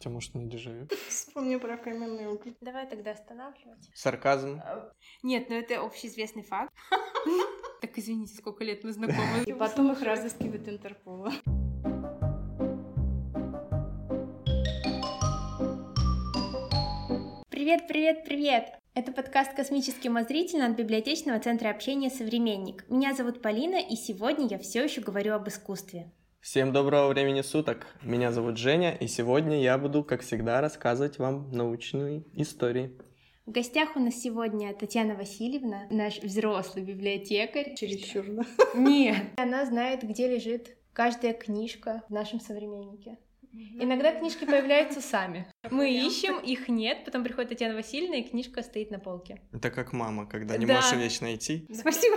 Хотя, может, не дежавю. Вспомни про каменные угли. Давай тогда останавливать. Сарказм. Нет, ну это общеизвестный факт. Так извините, сколько лет мы знакомы. И потом их разыскивает Интерпол. Привет, привет, привет! Это подкаст «Космический мозритель» от библиотечного центра общения «Современник». Меня зовут Полина, и сегодня я все еще говорю об искусстве. Всем доброго времени суток. Меня зовут Женя, и сегодня я буду, как всегда, рассказывать вам научные истории. В гостях у нас сегодня Татьяна Васильевна, наш взрослый библиотекарь. Чересчур? Нет, она знает, где лежит каждая книжка в нашем современнике. Иногда книжки появляются сами. Мы ищем, их нет, потом приходит Татьяна Васильевна, и книжка стоит на полке. Это как мама, когда не Да. можешь вещь найти. Спасибо.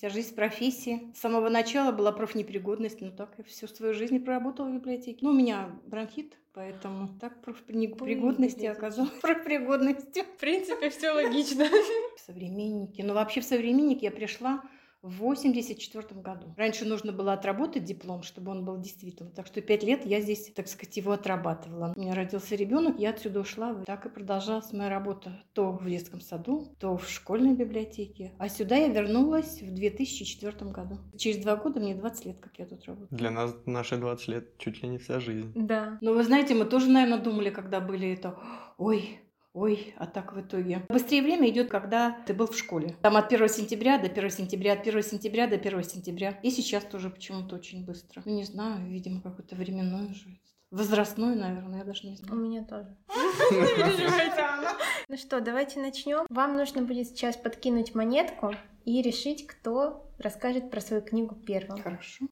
Вся жизнь в профессии. С самого начала была профнепригодность, но так я всю свою жизнь проработала в библиотеке. Ну, у меня бронхит, поэтому так профнепригодности библиотеке. оказалась профпригодностью. В принципе, все логично. В современнике. Ну, вообще в современник я пришла в 84 году. Раньше нужно было отработать диплом, чтобы он был действительно. Так что пять лет я здесь, так сказать, его отрабатывала. У меня родился ребенок, я отсюда ушла. Так и продолжалась моя работа то в детском саду, то в школьной библиотеке. А сюда я вернулась в 2004 году. Через два года мне 20 лет, как я тут работаю. Для нас наши 20 лет чуть ли не вся жизнь. Да. Но вы знаете, мы тоже, наверное, думали, когда были это, ой, ой, а так в итоге. Быстрее время идет, когда ты был в школе. Там от 1 сентября до 1 сентября, от 1 сентября до 1 сентября. И сейчас тоже почему-то очень быстро. Ну, не знаю, видимо, какое-то временное уже. Возрастное, наверное, я даже не У знаю. меня тоже. Ну что, давайте начнем. Вам нужно будет сейчас подкинуть монетку и решить, кто расскажет про свою книгу первым. Хорошо.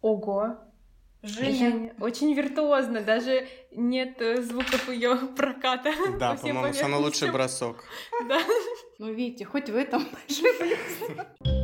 Ого! Женя, очень виртуозно, даже нет э, звуков ее проката. Да, по-моему, самый лучший бросок. Да. Ну, видите, хоть в этом большой плюс.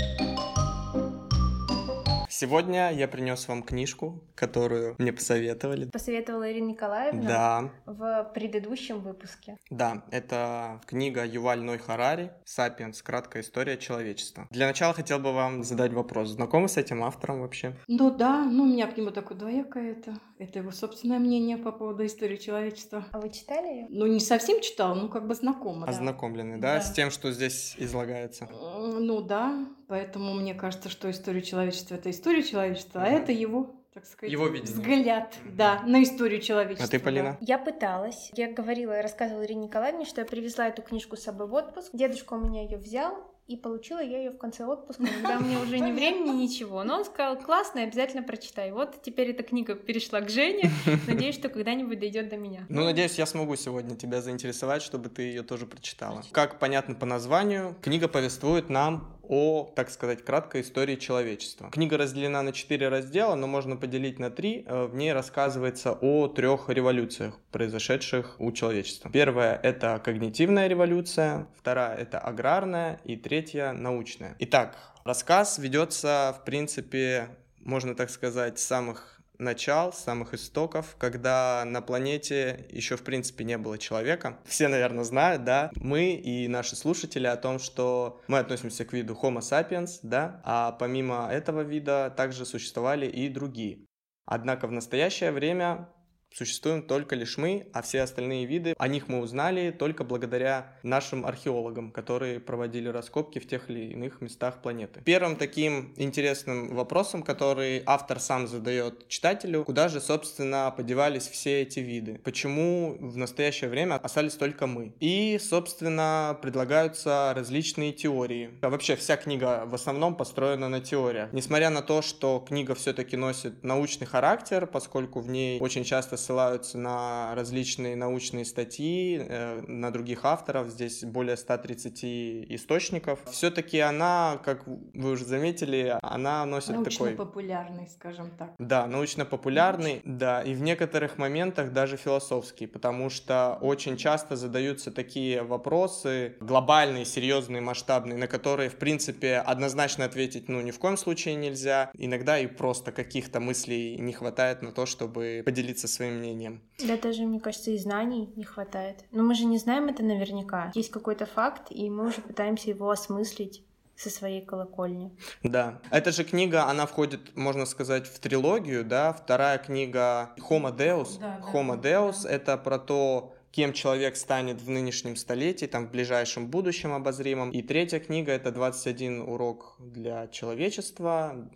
Сегодня я принес вам книжку, которую мне посоветовали. Посоветовала Ирина Николаевна Да, в предыдущем выпуске. да, это книга Юваль Ной Харари «Сапиенс. Краткая история человечества». Для начала хотел бы вам задать вопрос. Знакомы с этим автором вообще? Ну да, ну у меня к нему такое двоякое это. Это его собственное мнение по поводу истории человечества. А вы читали ее? Ну, не совсем читала, ну как бы знакома. да. Ознакомлены, да, Да. с тем, что здесь излагается? Ну да, поэтому мне кажется, что история человечества это история человечества, а это его, так сказать, Его видение. взгляд, да, на историю человечества. А ты, да. Полина? Я пыталась. Я говорила, рассказывала Ирине Николаевне, что я привезла эту книжку с собой в отпуск. Дедушка у меня ее взял, и получила я ее в конце отпуска, когда у меня уже ни времени, ничего. Но он сказал, классно, обязательно прочитай. Вот теперь эта книга перешла к Жене. Надеюсь, что когда-нибудь дойдет до меня. Ну, надеюсь, я смогу сегодня тебя заинтересовать, чтобы ты ее тоже прочитала. Как понятно по названию, книга повествует нам о, так сказать, краткой истории человечества. Книга разделена на четыре раздела, но можно поделить на три. Э, В ней рассказывается о трех революциях, произошедших у человечества. Первая — это когнитивная революция, вторая — это аграрная и третья — научная. Итак, рассказ ведется, в принципе, можно так сказать, с самых начал, с самых истоков, когда на планете еще в принципе не было человека. Все, наверное, знают, да, мы и наши слушатели о том, что мы относимся к виду Homo sapiens, да, а помимо этого вида также существовали и другие. Однако в настоящее время существуем только лишь мы, а все остальные виды, о них мы узнали только благодаря нашим археологам, которые проводили раскопки в тех или иных местах планеты. Первым таким интересным вопросом, который автор сам задает читателю, куда же, собственно, подевались все эти виды? Почему в настоящее время остались только мы? И, собственно, предлагаются различные теории. А вообще вся книга в основном построена на теориях. Несмотря на то, что книга все-таки носит научный характер, поскольку в ней очень часто ссылаются на различные научные статьи, э, на других авторов, здесь более 130 источников. Все-таки она, как вы уже заметили, она носит такой... Научно-популярный, скажем так. Да, научно-популярный, да, и в некоторых моментах даже философский, потому что очень часто задаются такие вопросы, глобальные, серьезные, масштабные, на которые, в принципе, однозначно ответить, ну, ни в коем случае нельзя. Иногда и просто каких-то мыслей не хватает на то, чтобы поделиться своим мнением. Да даже, мне кажется, и знаний не хватает. Но мы же не знаем это наверняка. Есть какой-то факт, и мы уже пытаемся его осмыслить. со своей колокольни. Да. Эта же книга, она входит, можно сказать, в трилогию, да. Вторая книга Homo Deus. Да, да, Homo Deus да. это про то, кем человек станет в нынешнем столетии, там в ближайшем будущем обозримом. И третья книга это 21 урок для человечества,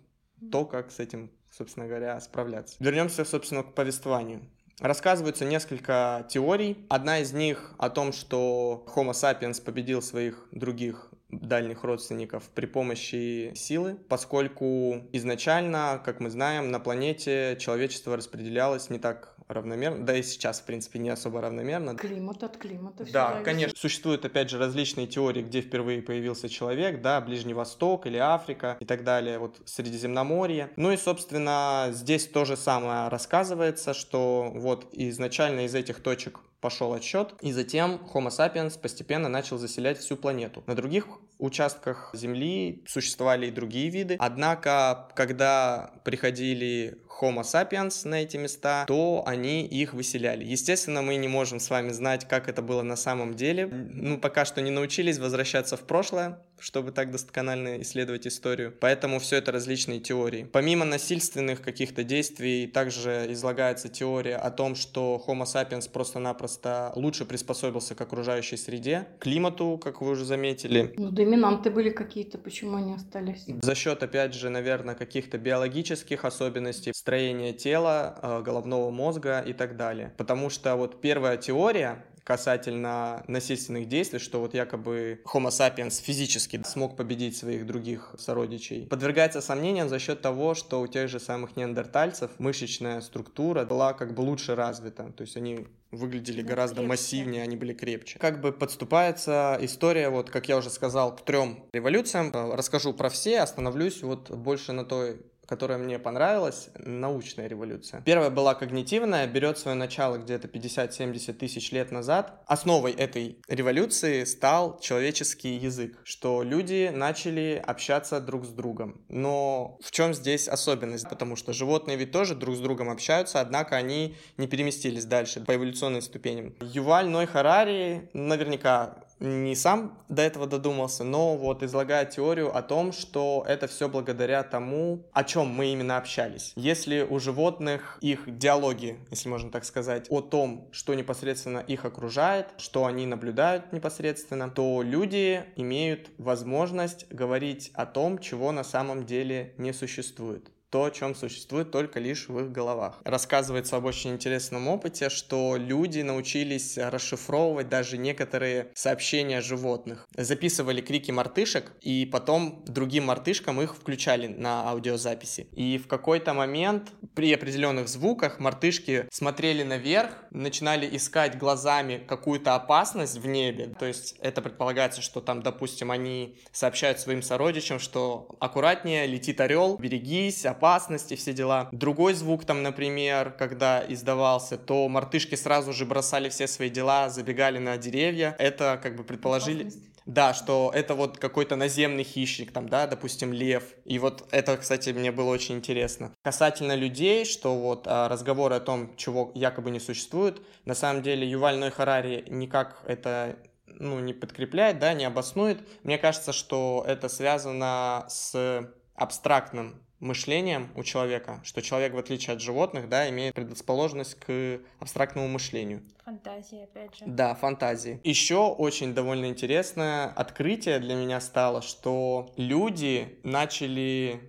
то, как с этим, собственно говоря, справляться. Вернемся, собственно, к повествованию. Рассказываются несколько теорий. Одна из них о том, что Homo sapiens победил своих других дальних родственников при помощи силы, поскольку изначально, как мы знаем, на планете человечество распределялось не так равномерно, да и сейчас, в принципе, не особо равномерно. Климат от климата. Да, зависит. конечно. Существуют, опять же, различные теории, где впервые появился человек, да, Ближний Восток или Африка и так далее, вот Средиземноморье. Ну и, собственно, здесь то же самое рассказывается, что вот изначально из этих точек пошел отсчет, и затем Homo sapiens постепенно начал заселять всю планету. На других участках Земли существовали и другие виды, однако, когда приходили Homo sapiens на эти места, то они их выселяли. Естественно, мы не можем с вами знать, как это было на самом деле. Ну, пока что не научились возвращаться в прошлое, чтобы так досконально исследовать историю. Поэтому все это различные теории. Помимо насильственных каких-то действий, также излагается теория о том, что Homo sapiens просто-напросто лучше приспособился к окружающей среде, климату, как вы уже заметили, Ну, доминанты были какие-то, почему они остались? за счет, опять же, наверное, каких-то биологических особенностей строения тела, э, головного мозга и так далее. Потому что вот первая теория касательно насильственных действий, что вот якобы Homo sapiens физически смог победить своих других сородичей, подвергается сомнениям за счет того, что у тех же самых неандертальцев мышечная структура была как бы лучше развита, то есть они выглядели Да, гораздо крепче. массивнее, они были крепче. Как бы подступается история, вот как я уже сказал, к трем революциям. Э, Расскажу про все, остановлюсь вот больше на той которая мне понравилась, научная революция. Первая была когнитивная, берет свое начало где-то 50-70 тысяч лет назад. Основой этой революции стал человеческий язык, что люди начали общаться друг с другом. Но в чем здесь особенность? Потому что животные ведь тоже друг с другом общаются, однако они не переместились дальше по эволюционным ступеням. Юваль Ной Харари наверняка не сам до этого додумался, но вот излагает теорию о том, что это все благодаря тому, о чем мы именно общались. Если у животных их диалоги, если можно так сказать, о том, что непосредственно их окружает, что они наблюдают непосредственно, то люди имеют возможность говорить о том, чего на самом деле не существует то, о чем существует только лишь в их головах. Рассказывается об очень интересном опыте, что люди научились расшифровывать даже некоторые сообщения животных. Записывали крики мартышек, и потом другим мартышкам их включали на аудиозаписи. И в какой-то момент при определенных звуках мартышки смотрели наверх, начинали искать глазами какую-то опасность в небе. То есть это предполагается, что там, допустим, они сообщают своим сородичам, что аккуратнее, летит орел, берегись, опасности, все дела. Другой звук там, например, когда издавался, то мартышки сразу же бросали все свои дела, забегали на деревья. Это как бы предположили... Да, что это вот какой-то наземный хищник, там, да, допустим, лев. И вот это, кстати, мне было очень интересно. Касательно людей, что вот а, разговоры о том, чего якобы не существует, на самом деле Юваль Ной Харари никак это ну, не подкрепляет, да, не обоснует. Мне кажется, что это связано с абстрактным мышлением у человека, что человек, в отличие от животных, да, имеет предрасположенность к абстрактному мышлению. Фантазия, опять же. Да, фантазии. Еще очень довольно интересное открытие для меня стало, что люди начали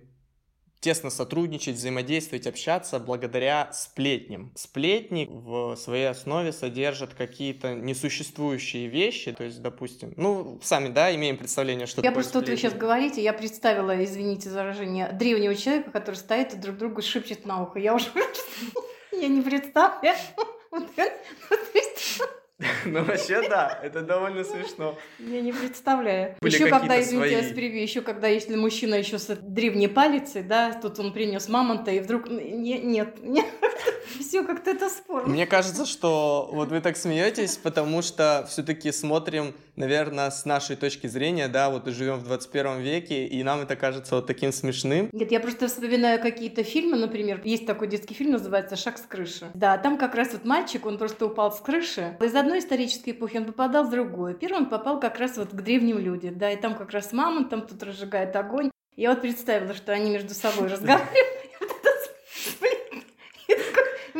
тесно сотрудничать, взаимодействовать, общаться благодаря сплетням. Сплетни в своей основе содержат какие-то несуществующие вещи, то есть, допустим, ну, сами, да, имеем представление, что Я такое просто вот вы сплетни. сейчас говорите, я представила, извините за выражение, древнего человека, который стоит и друг другу шепчет на ухо. Я уже я не представляю. Ну, вообще, да, это довольно смешно. Я не представляю. Были еще когда, извините, я свои- перебью, еще когда если мужчина еще с древней палицей, да, тут он принес мамонта, и вдруг не- нет, нет, Все как-то это спорно. Мне кажется, что вот вы так смеетесь, потому что все-таки смотрим, наверное, с нашей точки зрения, да, вот живем в 21 веке, и нам это кажется вот таким смешным. Нет, я просто вспоминаю какие-то фильмы, например, есть такой детский фильм, называется «Шаг с крыши». Да, там как раз вот мальчик, он просто упал с крыши. Из одной исторической эпохи он попадал в другую. Первый он попал как раз вот к древним людям, да, и там как раз мама там тут разжигает огонь. Я вот представила, что они между собой разговаривают.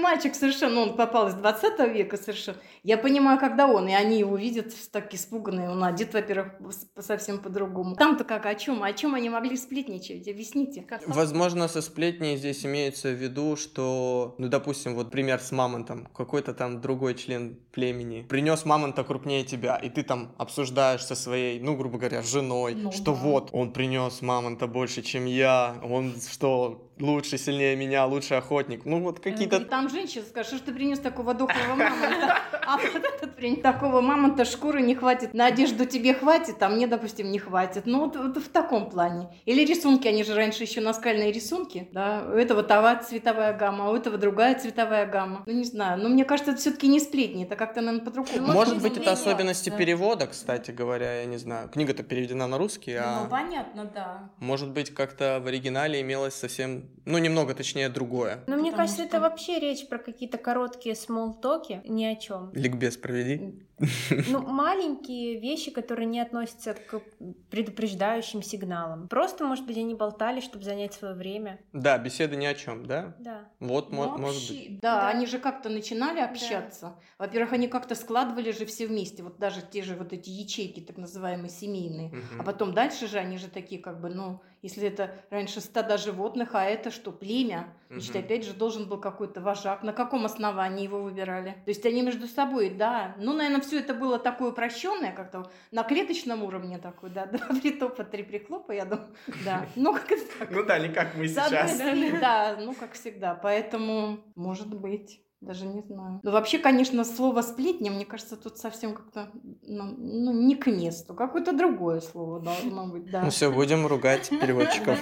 Мальчик совершенно, он попал из 20 века совершенно. Я понимаю, когда он, и они его видят так испуганные. Он одет, во-первых, совсем по-другому. Там-то как, о чем? О чем они могли сплетничать? Объясните. Как Возможно, со сплетней здесь имеется в виду, что, ну, допустим, вот пример с мамонтом. Какой-то там другой член племени принес мамонта крупнее тебя, и ты там обсуждаешь со своей, ну, грубо говоря, женой, ну, что да. вот, он принес мамонта больше, чем я, он что, лучше, сильнее меня, лучший охотник. Ну, вот какие-то... Там женщина скажет, что ты принес такого дохлого мамонта, а вот этот принес такого мамонта шкуры не хватит, на одежду тебе хватит, а мне, допустим, не хватит. Ну, вот, вот в таком плане. Или рисунки, они же раньше еще наскальные рисунки, да, у этого того цветовая гамма, а у этого другая цветовая гамма. Ну, не знаю, но мне кажется, это все-таки не сплетни, это как-то, наверное, по-другому. Может, Может быть, это особенности да. перевода, кстати говоря, я не знаю. Книга-то переведена на русский, а... Ну, понятно, да. Может быть, как-то в оригинале имелось совсем, ну, немного, точнее, другое. Но мне кажется, что... это вообще речь про какие-то короткие смолтоки, ни о чем. Ликбез проведи. Ну, маленькие вещи, которые не относятся к предупреждающим сигналам. Просто, может быть, они болтали, чтобы занять свое время. Да, беседы ни о чем, да? Да. Вот, ну, может быть. Да, да, они же как-то начинали общаться. Да. Во-первых, они как-то складывали же все вместе, вот даже те же вот эти ячейки, так называемые семейные. Угу. А потом дальше же они же такие как бы, ну, если это раньше стада животных, а это что, племя? Значит, угу. опять же должен был какой-то вожак. На каком основании его выбирали? То есть они между собой, да. Ну, наверное, все это было такое упрощенное, как-то на клеточном уровне такой, да. Два притопа, три приклопа, я думаю. Да. Ну, как это так? Ну да, не как мы сейчас. Да, ну, как всегда. Поэтому, может быть. Даже не знаю. Но вообще, конечно, слово сплетня, мне кажется, тут совсем как-то ну, ну, не к месту. Какое-то другое слово должно быть, да. Ну все, будем ругать переводчиков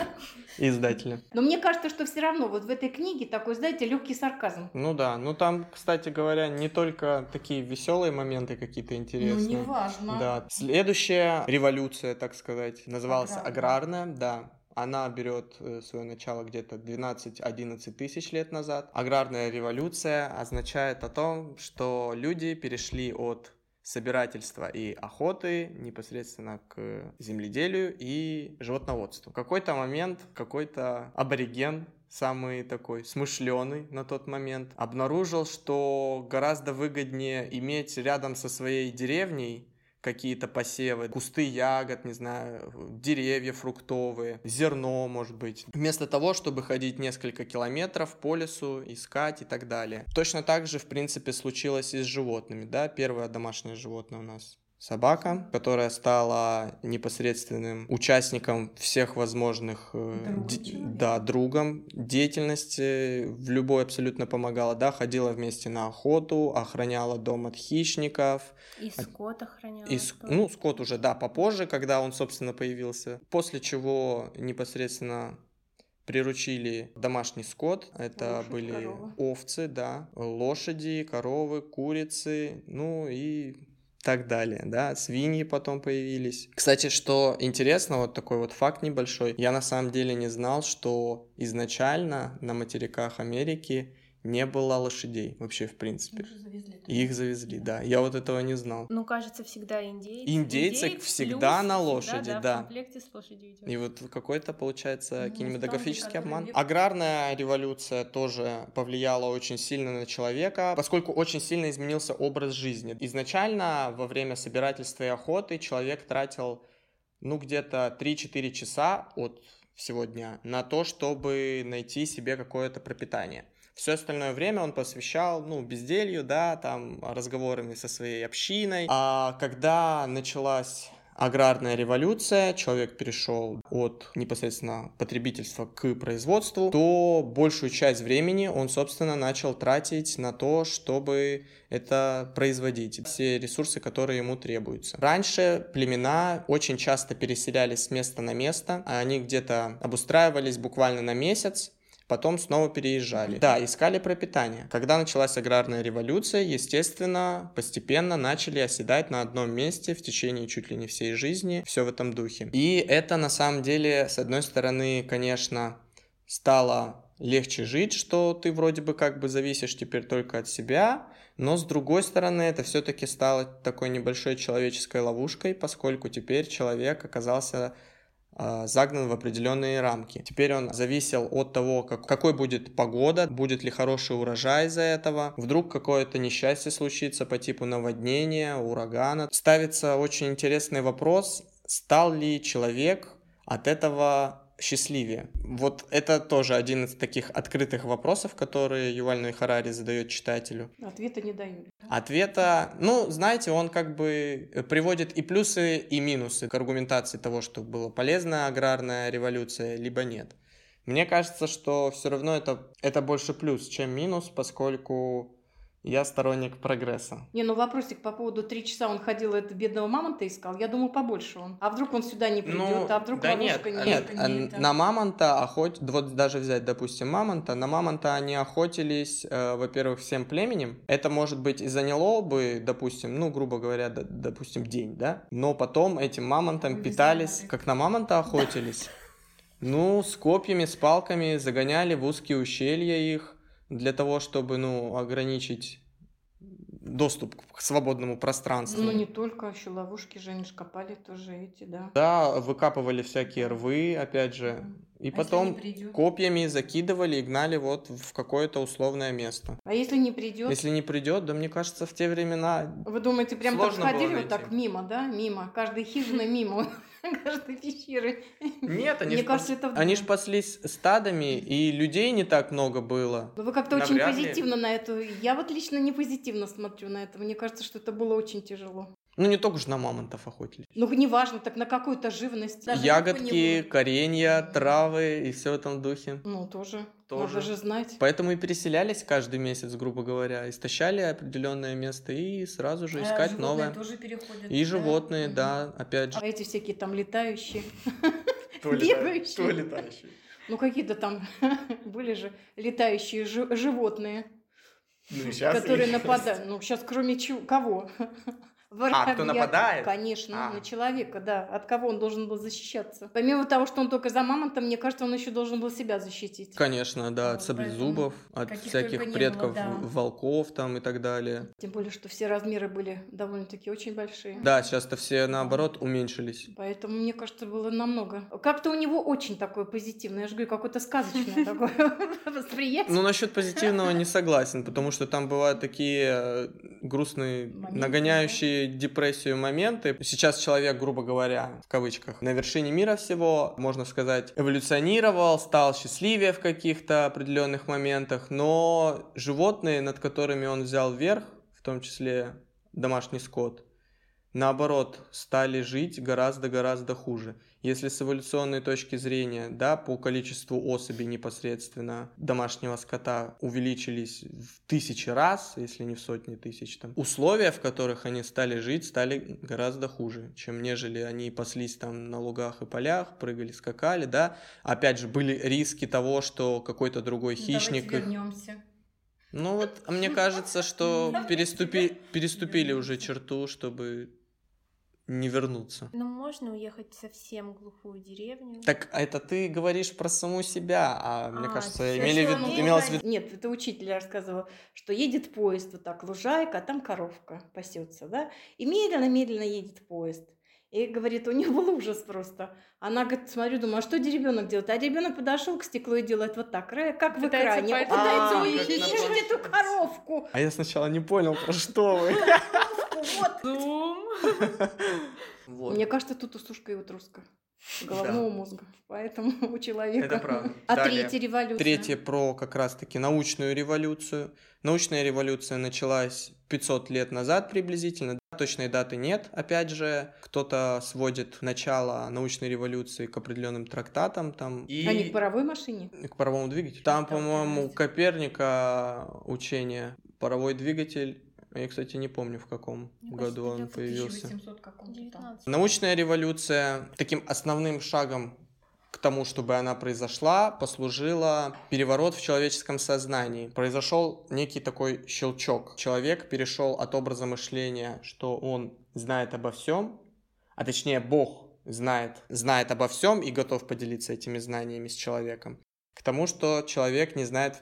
и издателя. Но мне кажется, что все равно вот в этой книге такой, знаете, легкий сарказм. Ну да, ну там, кстати говоря, не только такие веселые моменты какие-то интересные. Ну, неважно. Да. Следующая революция, так сказать, называлась аграрная, да она берет э, свое начало где-то 12-11 тысяч лет назад. Аграрная революция означает о том, что люди перешли от собирательства и охоты непосредственно к земледелию и животноводству. В какой-то момент какой-то абориген самый такой смышленый на тот момент, обнаружил, что гораздо выгоднее иметь рядом со своей деревней какие-то посевы, кусты ягод, не знаю, деревья фруктовые, зерно, может быть, вместо того, чтобы ходить несколько километров по лесу, искать и так далее. Точно так же, в принципе, случилось и с животными, да, первое домашнее животное у нас собака, которая стала непосредственным участником всех возможных, э, да, другом деятельности, в любой абсолютно помогала, да, ходила вместе на охоту, охраняла дом от хищников. И скот охраняла. И, ну, скот уже, да, попозже, когда он, собственно, появился. После чего непосредственно приручили домашний скот. Это Лошадь, были корова. овцы, да, лошади, коровы, курицы, ну и так далее, да, свиньи потом появились. Кстати, что интересно, вот такой вот факт небольшой, я на самом деле не знал, что изначально на материках Америки не было лошадей вообще, в принципе. Их завезли. Их завезли, да. Я вот этого не знал. Ну, кажется, всегда индейцы. Индейцы Индейц всегда на лошади, да. да. В комплекте с лошадью идет. И вот какой-то, получается, ну, кинематографический обман. Век... Аграрная революция тоже повлияла очень сильно на человека, поскольку очень сильно изменился образ жизни. Изначально во время собирательства и охоты человек тратил, ну, где-то 3-4 часа от всего дня на то, чтобы найти себе какое-то пропитание. Все остальное время он посвящал, ну, безделью, да, там, разговорами со своей общиной. А когда началась аграрная революция, человек перешел от непосредственно потребительства к производству, то большую часть времени он, собственно, начал тратить на то, чтобы это производить, все ресурсы, которые ему требуются. Раньше племена очень часто переселялись с места на место, они где-то обустраивались буквально на месяц, потом снова переезжали. Да, искали пропитание. Когда началась аграрная революция, естественно, постепенно начали оседать на одном месте в течение чуть ли не всей жизни, все в этом духе. И это на самом деле, с одной стороны, конечно, стало легче жить, что ты вроде бы как бы зависишь теперь только от себя, но с другой стороны это все-таки стало такой небольшой человеческой ловушкой, поскольку теперь человек оказался загнан в определенные рамки. Теперь он зависел от того, как, какой будет погода, будет ли хороший урожай из-за этого, вдруг какое-то несчастье случится по типу наводнения, урагана. Ставится очень интересный вопрос, стал ли человек от этого счастливее? Вот это тоже один из таких открытых вопросов, которые Юваль Ной Харари задает читателю. Ответа не дают. Ответа, ну, знаете, он как бы приводит и плюсы, и минусы к аргументации того, что была полезная аграрная революция, либо нет. Мне кажется, что все равно это, это больше плюс, чем минус, поскольку я сторонник прогресса. Не, ну вопросик по поводу три часа он ходил, это бедного мамонта искал. Я думаю, побольше он. А вдруг он сюда не придет, Ну, а вдруг да нет, ловушка нет, а нет. на мамонта охот... вот даже взять, допустим, мамонта, на мамонта они охотились, э, во-первых, всем племенем. Это, может быть, и заняло бы, допустим, ну, грубо говоря, д- допустим, день, да? Но потом этим мамонтом Вывезли питались, на как на мамонта охотились. Ну, с копьями, с палками загоняли в узкие ущелья их для того, чтобы, ну, ограничить доступ к свободному пространству. Ну, не только, еще ловушки же они ж копали тоже эти, да. Да, выкапывали всякие рвы, опять же, и А потом копьями закидывали и гнали вот в какое-то условное место. А если не придет? Если не придет, да мне кажется, в те времена... Вы думаете, прям так было ходили вот так мимо, да? Мимо. Каждой хижины мимо. Каждой пещеры. Нет, Мне кажется, это... Они ж паслись стадами, и людей не так много было. Ну, Вы как-то очень ли. позитивно на это. Я вот лично не позитивно смотрю на это. Мне кажется, что это было очень тяжело. Ну, не только же на мамонтов охотились. Ну, неважно, так на какую-то живность. Даже Ягодки, коренья, травы и все в этом духе. Ну, тоже. Тоже. Надо же знать. Поэтому и переселялись каждый месяц, грубо говоря, истощали определенное место и сразу же искать новое. А тоже переходят. И животные, да, опять же. А эти всякие там летающие. То лета- бегающие. то летающие. Ну, какие-то там были же летающие жи- животные, Ну, щас которые нападают. Ну, сейчас кроме чего? Кого? А, кто Воробья. нападает? Конечно, А. на человека, да. От кого он должен был защищаться? Помимо того, что он только за мамонтом, мне кажется, он еще должен был себя защитить. Конечно, да, от Вот, саблезубов, от всяких предков было, да. волков там и так далее. Тем более, что все размеры были довольно-таки очень большие. Да, сейчас-то все наоборот уменьшились. Поэтому, мне кажется, было намного. Как-то у него очень такое позитивное, я же говорю, какое-то сказочное такое восприятие. Ну, насчет позитивного не согласен, потому что там бывают такие э, грустные, Моменты, депрессию моменты. Сейчас человек, грубо говоря, в кавычках, на вершине мира всего, можно сказать, эволюционировал, стал счастливее в каких-то определенных моментах, но животные, над которыми он взял верх, в том числе домашний скот, наоборот, стали жить гораздо-гораздо хуже. Если с эволюционной точки зрения, да, по количеству особей непосредственно домашнего скота увеличились в тысячи раз, если не в сотни тысяч, там, условия, в которых они стали жить, стали гораздо хуже, чем нежели они паслись там на лугах и полях, прыгали, скакали, да. Опять же, были риски того, что какой-то другой хищник их вернемся. ну вот, мне кажется, что переступи, переступили уже черту, чтобы не вернуться. Ну, можно уехать совсем в глухую деревню. Так а это ты говоришь про саму себя, а мне А, кажется, всё, имели в что виду, он имелось в виду... Нет, это учитель рассказывал, что едет поезд, вот так, лужайка, а там коровка пасется, да, и медленно-медленно едет поезд. И говорит, у него был ужас просто. Она говорит, смотрю, думаю, а что ребенок делает? А ребенок подошел к стеклу и делает вот так, как в экране. Пытается А, на эту коровку. А я сначала не понял, про что вы. Вот. Зум! Вот. Мне кажется, тут усушка и утруска головного мозга. Поэтому у человека... Это правда. А Далее. третья революция? Третье про как раз-таки научную революцию. Научная революция началась 500 лет назад приблизительно. Точной даты нет. Опять же, кто-то сводит начало научной революции к определенным трактатам там. И... А не к паровой машине? к паровому двигателю. Там, Там по-моему, есть. Коперника учение. Паровой двигатель. Я, кстати, не помню, в каком Мне году кажется, он появился. каком-то там. 19. Научная революция таким основным шагом к тому, чтобы она произошла, послужила переворот в человеческом сознании. Произошел некий такой щелчок. Человек перешел от образа мышления, что он знает обо всем, а точнее Бог знает, знает обо всем и готов поделиться этими знаниями с человеком, к тому, что человек не знает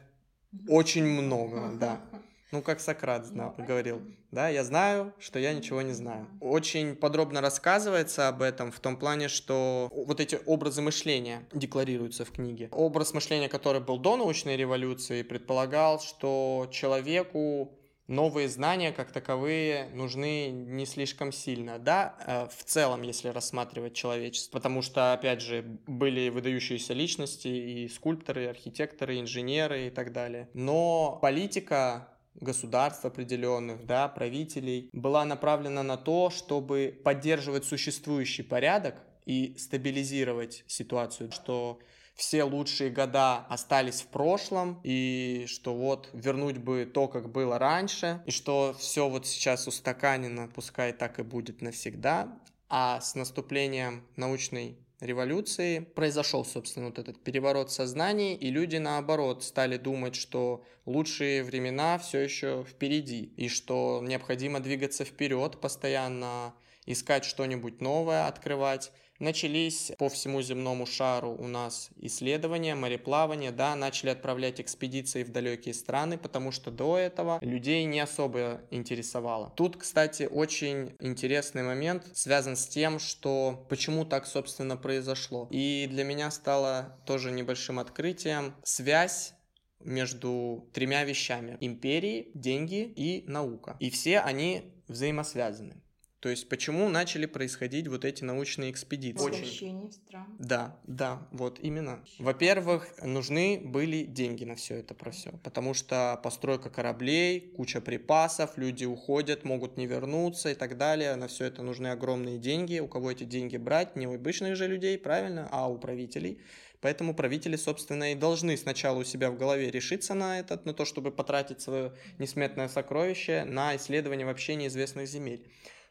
очень много, да. Ну, как Сократ знал, ну, говорил, да, я знаю, что я ничего не знаю. Очень подробно рассказывается об этом в том плане, что вот эти образы мышления декларируются в книге. Образ мышления, который был до научной революции, предполагал, что человеку новые знания как таковые нужны не слишком сильно, да, э, в целом, если рассматривать человечество, потому что, опять же, были выдающиеся личности и скульпторы, и архитекторы, и инженеры и так далее. Но политика государств определенных, да, правителей, была направлена на то, чтобы поддерживать существующий порядок и стабилизировать ситуацию, что все лучшие года остались в прошлом, и что вот вернуть бы то, как было раньше, и что все вот сейчас устаканено, пускай так и будет навсегда, а с наступлением научной революции. Произошел, собственно, вот этот переворот сознания, и люди, наоборот, стали думать, что лучшие времена все еще впереди, и что необходимо двигаться вперед, постоянно искать что-нибудь новое, открывать, Начались по всему земному шару у нас исследования, мореплавания, да, начали отправлять экспедиции в далекие страны, потому что до этого людей не особо интересовало. Тут, кстати, очень интересный момент связан с тем, что почему так, собственно, произошло. И для меня стало тоже небольшим открытием связь между тремя вещами. Империи, деньги и наука. И все они взаимосвязаны. То есть почему начали происходить вот эти научные экспедиции? Очень... стран. Да, да, вот именно. Во-первых, нужны были деньги на все это про все, потому что постройка кораблей, куча припасов, люди уходят, могут не вернуться и так далее. На все это нужны огромные деньги. У кого эти деньги брать? Не у обычных же людей, правильно, а у правителей. Поэтому правители, собственно, и должны сначала у себя в голове решиться на этот, на то, чтобы потратить свое несметное сокровище на исследование вообще неизвестных земель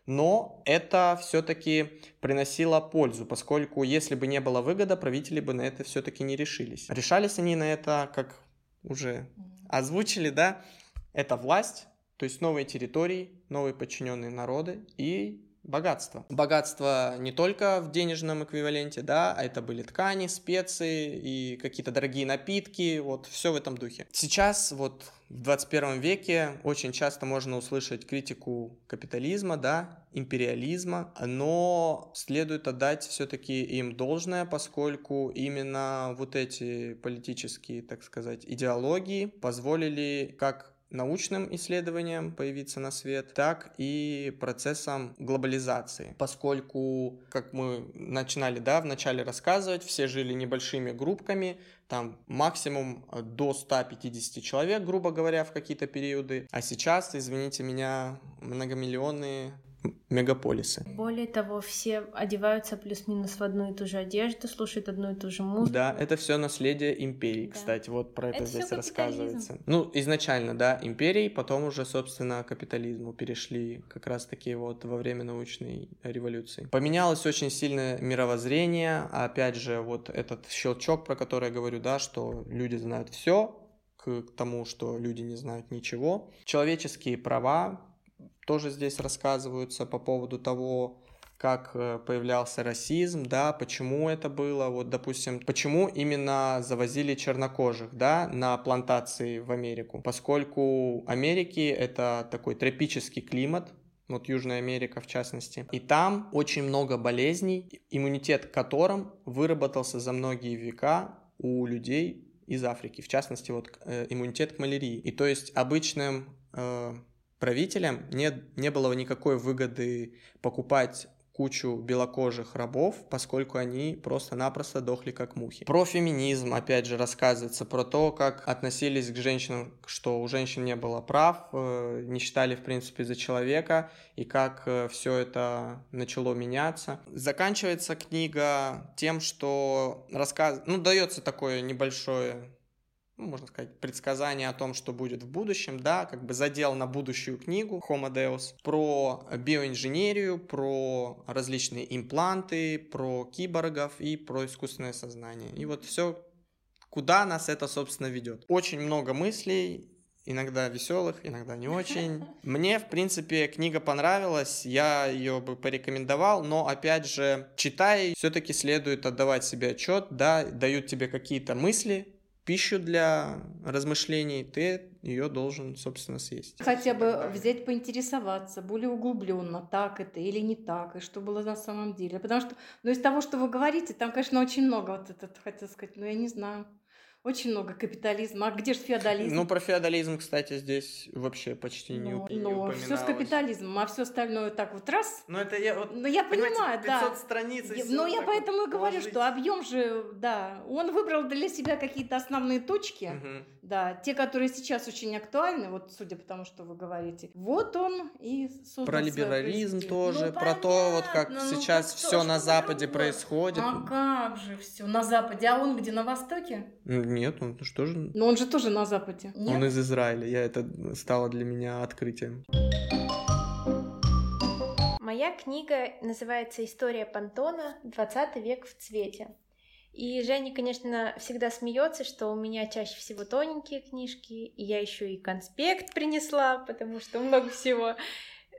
но это все-таки приносило пользу, поскольку если бы не было выгода, правители бы на это все-таки не решились. Решались они на это, как уже озвучили, да, это власть, то есть новые территории, новые подчиненные народы и богатство. Богатство не только в денежном эквиваленте, да, а это были ткани, специи и какие-то дорогие напитки, вот все в этом духе. Сейчас вот в 21 веке очень часто можно услышать критику капитализма, да, империализма, но следует отдать все-таки им должное, поскольку именно вот эти политические, так сказать, идеологии позволили как научным исследованиям появиться на свет, так и процессом глобализации, поскольку, как мы начинали, да, вначале рассказывать, все жили небольшими группками, там максимум до 150 человек, грубо говоря, в какие-то периоды, а сейчас, извините меня, многомиллионные мегаполисы. Более того, все одеваются плюс-минус в одну и ту же одежду, слушают одну и ту же музыку. Да, это все наследие империи, да. кстати, вот про это, это здесь рассказывается. Ну, изначально, да, империи, потом уже, собственно, капитализму перешли как раз-таки вот во время научной революции. Поменялось очень сильно мировоззрение, опять же, вот этот щелчок, про который я говорю, да, что люди знают все, к тому, что люди не знают ничего. Человеческие права тоже здесь рассказываются по поводу того, как э, появлялся расизм, да, почему это было, вот, допустим, почему именно завозили чернокожих, да, на плантации в Америку, поскольку Америки это такой тропический климат, вот Южная Америка в частности, и там очень много болезней, иммунитет к которым выработался за многие века у людей из Африки, в частности, вот э, иммунитет к малярии. И то есть обычным э, правителям не, не было никакой выгоды покупать кучу белокожих рабов, поскольку они просто-напросто дохли как мухи. Про феминизм, опять же, рассказывается про то, как относились к женщинам, что у женщин не было прав, э, не считали, в принципе, за человека, и как э, все это начало меняться. Заканчивается книга тем, что рассказ... ну, дается такое небольшое ну, можно сказать, предсказание о том, что будет в будущем, да, как бы задел на будущую книгу Homo Deus про биоинженерию, про различные импланты, про киборгов и про искусственное сознание. И вот все, куда нас это, собственно, ведет. Очень много мыслей, иногда веселых, иногда не очень. Мне, в принципе, книга понравилась, я ее бы порекомендовал, но, опять же, читая, все-таки следует отдавать себе отчет, да, дают тебе какие-то мысли, пищу для размышлений, ты ее должен, собственно, съесть. Хотя бы взять, поинтересоваться более углубленно, так это или не так, и что было на самом деле. Потому что, ну, из того, что вы говорите, там, конечно, очень много вот этот, хотел сказать, но я не знаю. Очень много капитализма. А где же феодализм? Ну, про феодализм, кстати, здесь вообще почти не, Ну, уп- не но все с упоминалось. капитализмом, а все остальное так вот раз. Ну, это я вот... Ну, я понимаете, понимаю, 500 да. страниц, и Я- Но я поэтому вот и говорю, положить. что объем же, да, он выбрал для себя какие-то основные точки, Мгм. да, те, которые сейчас очень актуальны, вот судя по тому, что вы говорите. Вот он и создал Про либерализм тоже, Ну, про то, вот как понятно, ну, сейчас что, все что на Западе происходит. А как же все на Западе? А он где, на Востоке? Нет, он же... Но он же тоже на Западе. Нет? Он из Израиля, я это стало для меня открытием. Моя книга называется «История понтона. 20 век в цвете». И Женя, конечно, всегда смеется, что у меня чаще всего тоненькие книжки, и я еще и конспект принесла, потому что много всего.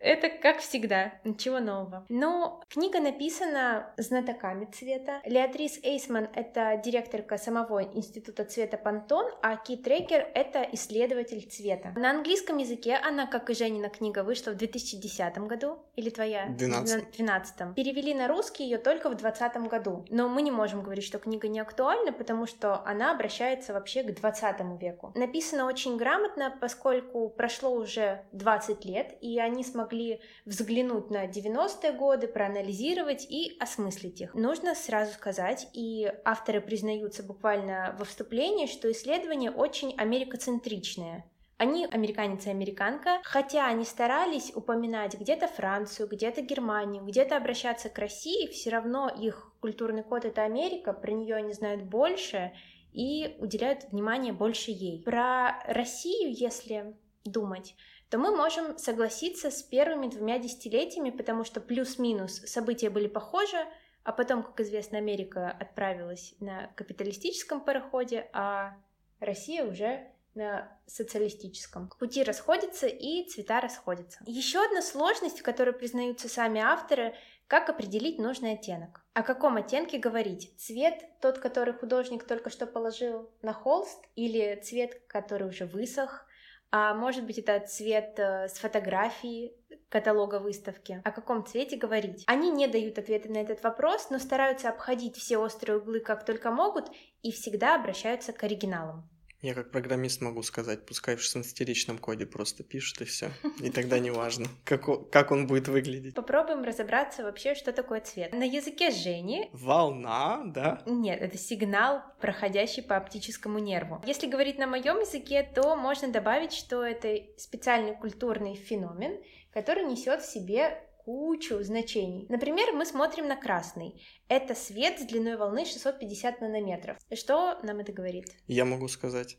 Это как всегда, ничего нового. Но книга написана знатоками цвета. Леатрис Эйсман — это директорка самого Института цвета Пантон, а Кит Трекер — это исследователь цвета. На английском языке она, как и Женина книга, вышла в 2010 году, или твоя? Двенадцатом. В 12 Перевели на русский ее только в 2020 году. Но мы не можем говорить, что книга не актуальна, потому что она обращается вообще к 20 веку. Написано очень грамотно, поскольку прошло уже 20 лет, и они смогли взглянуть на 90-е годы, проанализировать и осмыслить их. Нужно сразу сказать, и авторы признаются буквально во вступлении, что исследование очень америкоцентричное. Они американец и американка, хотя они старались упоминать где-то Францию, где-то Германию, где-то обращаться к России, все равно их культурный код это Америка, про нее они знают больше и уделяют внимание больше ей. Про Россию, если думать, то мы можем согласиться с первыми двумя десятилетиями, потому что плюс-минус события были похожи, а потом, как известно, Америка отправилась на капиталистическом пароходе, а Россия уже на социалистическом. Пути расходятся и цвета расходятся. Еще одна сложность, в которой признаются сами авторы, как определить нужный оттенок. О каком оттенке говорить? Цвет, тот, который художник только что положил на холст, или цвет, который уже высох, а может быть это цвет э, с фотографии каталога выставки. О каком цвете говорить? Они не дают ответа на этот вопрос, но стараются обходить все острые углы как только могут и всегда обращаются к оригиналам. Я как программист могу сказать, пускай в 16-ричном коде просто пишет и все. И тогда не важно, как, как он будет выглядеть. Попробуем разобраться вообще, что такое цвет. На языке Жени Волна, да? Нет, это сигнал, проходящий по оптическому нерву. Если говорить на моем языке, то можно добавить, что это специальный культурный феномен, который несет в себе кучу значений. Например, мы смотрим на красный. Это свет с длиной волны 650 нанометров. Что нам это говорит? Я могу сказать.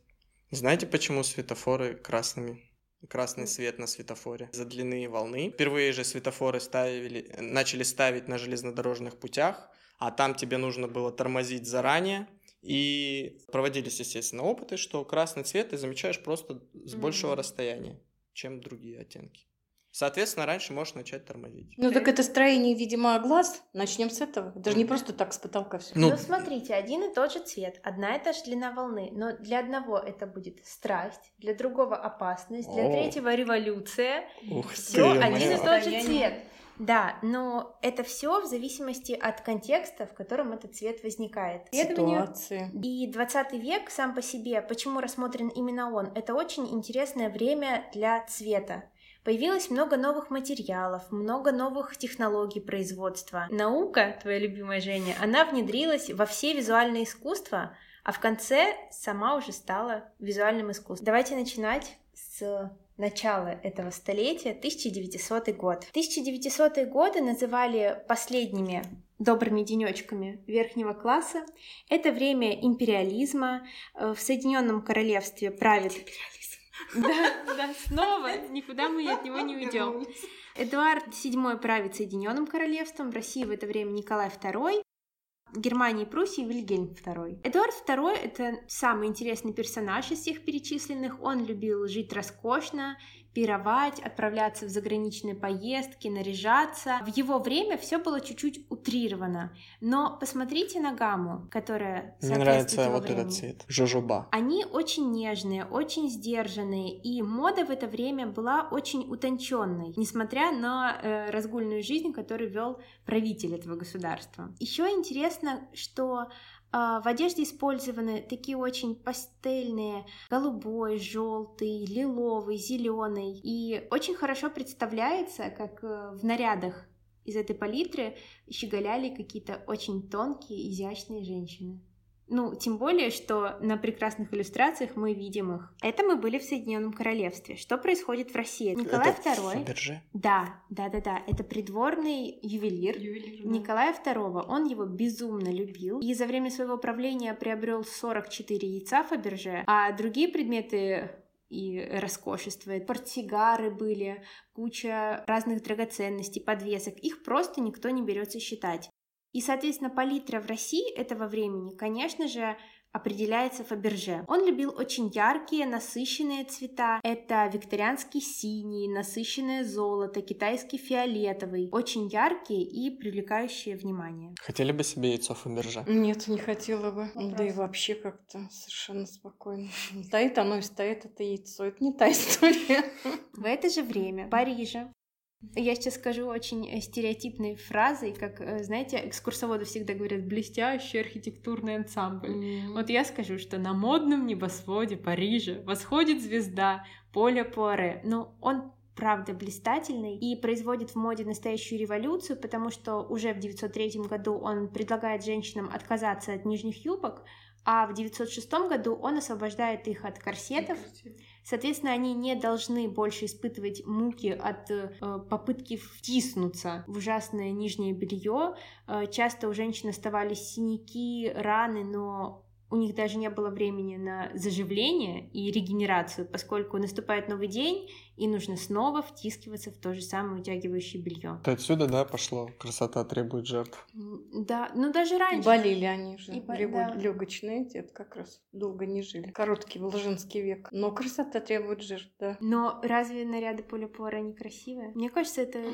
Знаете, почему светофоры красными? Красный свет на светофоре за длины волны. Впервые же светофоры ставили, начали ставить на железнодорожных путях, а там тебе нужно было тормозить заранее. И проводились, естественно, опыты, что красный цвет ты замечаешь просто с большего Мгм. расстояния, чем другие оттенки. Соответственно, раньше можешь начать тормозить. Ну так это строение, видимо, глаз. Начнем с этого. Это же не просто так с потолка все. Ну, Ну, смотрите, один и тот же цвет, одна и та же длина волны, но для одного это будет страсть, для другого опасность, для О. третьего революция, ух все один и тот же цвет. Да, но это все в зависимости от контекста, в котором этот цвет возникает. Ситуации. И 20 век сам по себе, почему рассмотрен именно он, это очень интересное время для цвета. Появилось много новых материалов, много новых технологий производства. Наука, твоя любимая Женя, она внедрилась во все визуальные искусства, а в конце сама уже стала визуальным искусством. Давайте начинать с начала этого столетия, 1900 год. 1900-е годы называли последними добрыми денечками верхнего класса. Это время империализма. Э, в Соединенном Королевстве правит... Да, да, снова никуда мы от него не уйдем. Эдуард VII правит Соединенным Королевством, в России в это время Николай II, Германии и Пруссии Вильгельм II. Эдуард II — это самый интересный персонаж из всех перечисленных. Он любил жить роскошно, пировать, отправляться в заграничные поездки, наряжаться. В его время все было чуть-чуть утрировано. Но посмотрите на гамму, которая Мне нравится вот времени. этот цвет. Жожоба. Они очень нежные, очень сдержанные, и мода в это время была очень утонченной, несмотря на э, разгульную жизнь, которую вел правитель этого государства. Еще интересно, что в одежде использованы такие очень пастельные, голубой, желтый, лиловый, зеленый. И очень хорошо представляется, как э, в нарядах из этой палитры щеголяли какие-то очень тонкие, изящные женщины. Ну, тем более, что на прекрасных иллюстрациях мы видим их. Это мы были в Соединенном Королевстве. Что происходит в России? Николай Это II. Фаберже? Да, да, да, да. Это придворный ювелир, ювелир да. Николая II. Он его безумно любил. И за время своего правления приобрел 44 яйца Фаберже, а другие предметы и роскошество. Портсигары были, куча разных драгоценностей, подвесок. Их просто никто не берется считать. И, соответственно, палитра в России этого времени, конечно же, определяется Фаберже. Он любил очень яркие, насыщенные цвета. Это викторианский синий, насыщенное золото, китайский фиолетовый. Очень яркие и привлекающие внимание. Хотели бы себе яйцо Фаберже? Нет, не хотела бы. Вопрос. Да и вообще как-то совершенно спокойно. Стоит оно и стоит это яйцо. Это не та история. В это же время в Париже я сейчас скажу очень э, стереотипной фразой, как, э, знаете, экскурсоводы всегда говорят «блестящий архитектурный ансамбль». Mm-hmm. Вот я скажу, что на модном небосводе Парижа восходит звезда Поля Пуаре. Но он правда блистательный и производит в моде настоящую революцию, потому что уже в 903 году он предлагает женщинам отказаться от нижних юбок, а в 906 году он освобождает их от корсетов. Соответственно, они не должны больше испытывать муки от э, попытки втиснуться в ужасное нижнее белье. Э, часто у женщин оставались синяки, раны, но у них даже не было времени на заживление и регенерацию, поскольку наступает новый день, и нужно снова втискиваться в то же самое утягивающее белье. Это отсюда, да, пошло? Красота требует жертв. Да, ну даже раньше. Болели они же. И Лего... да. Легочные, это как раз долго не жили. Короткий волжинский век. Но красота требует жертв, да. Но разве наряды Поля Пуара не красивые? Мне кажется, это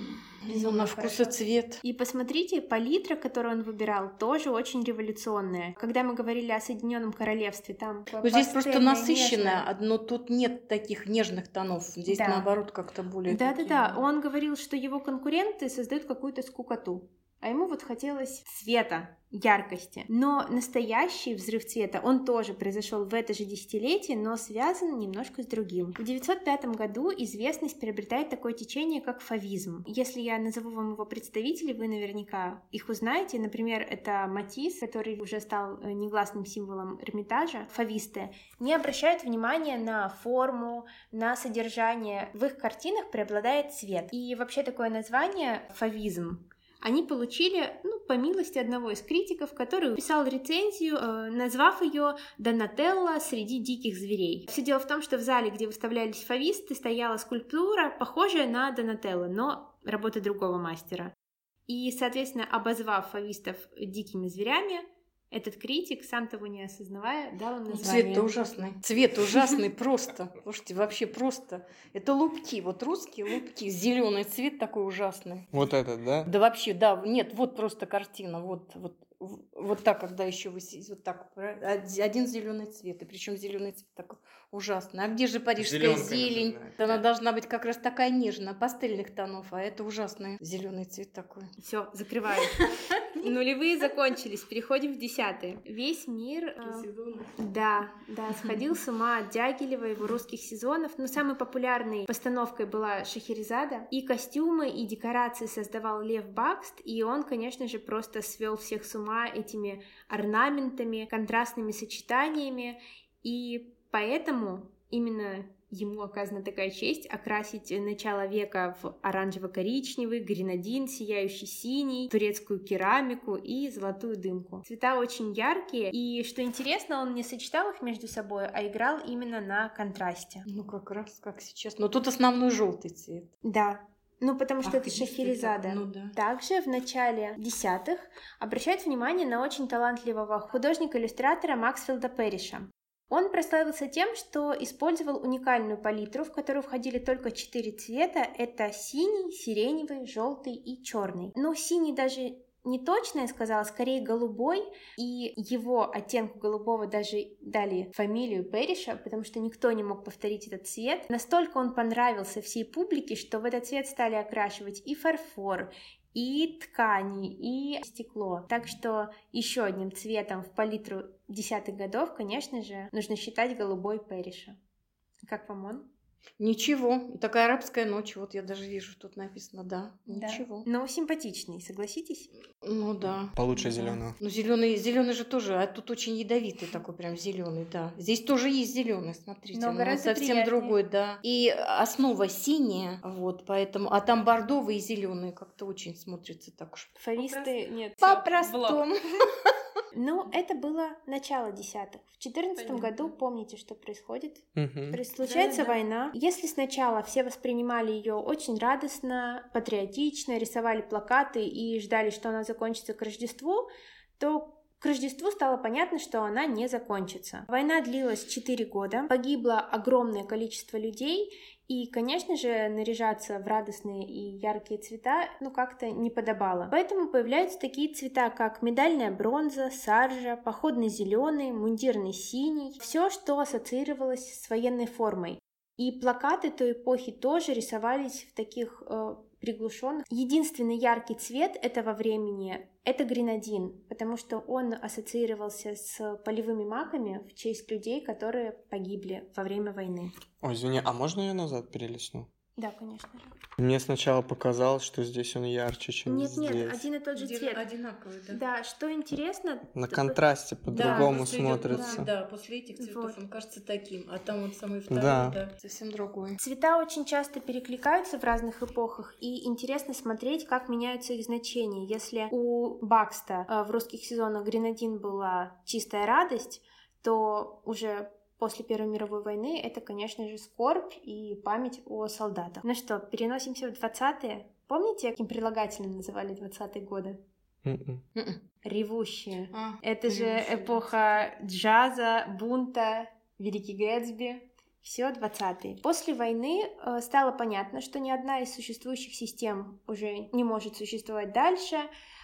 безумно На вкус и цвет. И посмотрите, палитра, которую он выбирал, тоже очень революционная. Когда мы говорили о Соединенном Королевстве, там... Ну, здесь просто насыщенная, но тут нет таких нежных тонов. Здесь да наоборот как-то более. Да-да-да, он говорил, что его конкуренты создают какую-то скукоту. А ему вот хотелось цвета, яркости. Но настоящий взрыв цвета, он тоже произошел в это же десятилетие, но связан немножко с другим. В 905 году известность приобретает такое течение, как фавизм. Если я назову вам его представителей, вы наверняка их узнаете. Например, это Матис, который уже стал э, негласным символом Эрмитажа. Фависты не обращают внимания на форму, на содержание. В их картинах преобладает цвет. И вообще такое название фавизм они получили, ну, по милости одного из критиков, который писал рецензию, э, назвав ее «Донателла среди диких зверей». Все дело в том, что в зале, где выставлялись фависты, стояла скульптура, похожая на Донателло, но работы другого мастера. И, соответственно, обозвав фавистов дикими зверями, этот критик, сам того не осознавая, дал им название. Цвет-то ужасный. Цвет ужасный просто. Слушайте, вообще просто. Это лупки. Вот русские лупки. Зеленый цвет такой ужасный. Вот этот, да? Да вообще, да. Нет, вот просто картина. Вот, вот, вот так, когда еще вы вот так. Один зеленый цвет. И причем зеленый цвет такой ужасный. А где же парижская Зеленка зелень? Да. Она должна быть как раз такая нежная, пастельных тонов. А это ужасный зеленый цвет такой. Все, закрываю. Нулевые закончились, переходим в десятые. Весь мир... Э, да, да, сходил с ума от Дягилева, его русских сезонов. Но самой популярной постановкой была Шахерезада. И костюмы, и декорации создавал Лев Бакст, и он, конечно же, просто свел всех с ума этими орнаментами, контрастными сочетаниями. И поэтому именно ему оказана такая честь окрасить начало века в оранжево-коричневый, гренадин, сияющий синий, турецкую керамику и золотую дымку. Цвета очень яркие, и что интересно, он не сочетал их между собой, а играл именно на контрасте. Ну, как раз как сейчас. Но тут основной желтый цвет. Да, ну, потому что Ах, это Шахерезада. Ну да. Также в начале десятых обращают внимание на очень талантливого художника-иллюстратора Максфилда Перриша. Он прославился тем, что использовал уникальную палитру, в которую входили только четыре цвета. Это синий, сиреневый, желтый и черный. Но синий даже не точно я сказала, скорее голубой, и его оттенку голубого даже дали фамилию Перриша, потому что никто не мог повторить этот цвет. Настолько он понравился всей публике, что в этот цвет стали окрашивать и фарфор, и ткани, и стекло. Так что еще одним цветом в палитру десятых годов, конечно же, нужно считать голубой Перриша. Как вам он? Ничего. И такая арабская ночь. Вот я даже вижу, тут написано, да. Да. Ничего. Но симпатичный, согласитесь? Ну да. Получше Да. зеленого. Ну зеленый, зеленый же тоже, а тут очень ядовитый такой прям зеленый, да. Здесь тоже есть зеленый, смотрите, Но но, гораздо совсем приятнее. другой, да. И основа синяя, вот, поэтому, а там бордовый и зеленый как-то очень смотрится так уж. Фависты нет. По-простому. Ну, это было начало десятых. В четырнадцатом году помните, что происходит? Есть случается Да-да-да. война. Если сначала все воспринимали ее очень радостно, патриотично, рисовали плакаты и ждали, что она закончится к Рождеству, то к Рождеству стало понятно, что она не закончится. Война длилась 4 года, погибло огромное количество людей, и, конечно же, наряжаться в радостные и яркие цвета, ну, как-то не подобало. Поэтому появляются такие цвета, как медальная бронза, саржа, походный зеленый, мундирный синий, все, что ассоциировалось с военной формой. И плакаты той эпохи тоже рисовались в таких э, приглушенных. Единственный яркий цвет этого времени — это гренадин, потому что он ассоциировался с полевыми маками в честь людей, которые погибли во время войны. Ой, извини, а можно я назад перелесну? Да, конечно же. Мне сначала показалось, что здесь он ярче, чем Нет, здесь. нет, один и тот же цвет. Одинаковый, Да, что интересно, На контрасте по-другому этих- смотрится. Да, после этих цветов Вот. он кажется таким, а там вот самый второй, Да. да. Совсем другой. Цвета очень часто перекликаются в разных эпохах, и интересно смотреть, как меняются их значения. Если у Бакста э, в русских сезонах гренадин была чистая радость, то уже после Первой мировой войны это, конечно же, скорбь и память о солдатах. Ну что, переносимся в 20-е. Помните, каким прилагательным называли 20-е годы? Мгм. Мгм. Ревущие. А, Это же эпоха джаза, бунта, Великий Гэтсби. Все 20-е. После войны э, стало понятно, что ни одна из существующих систем уже не может существовать дальше.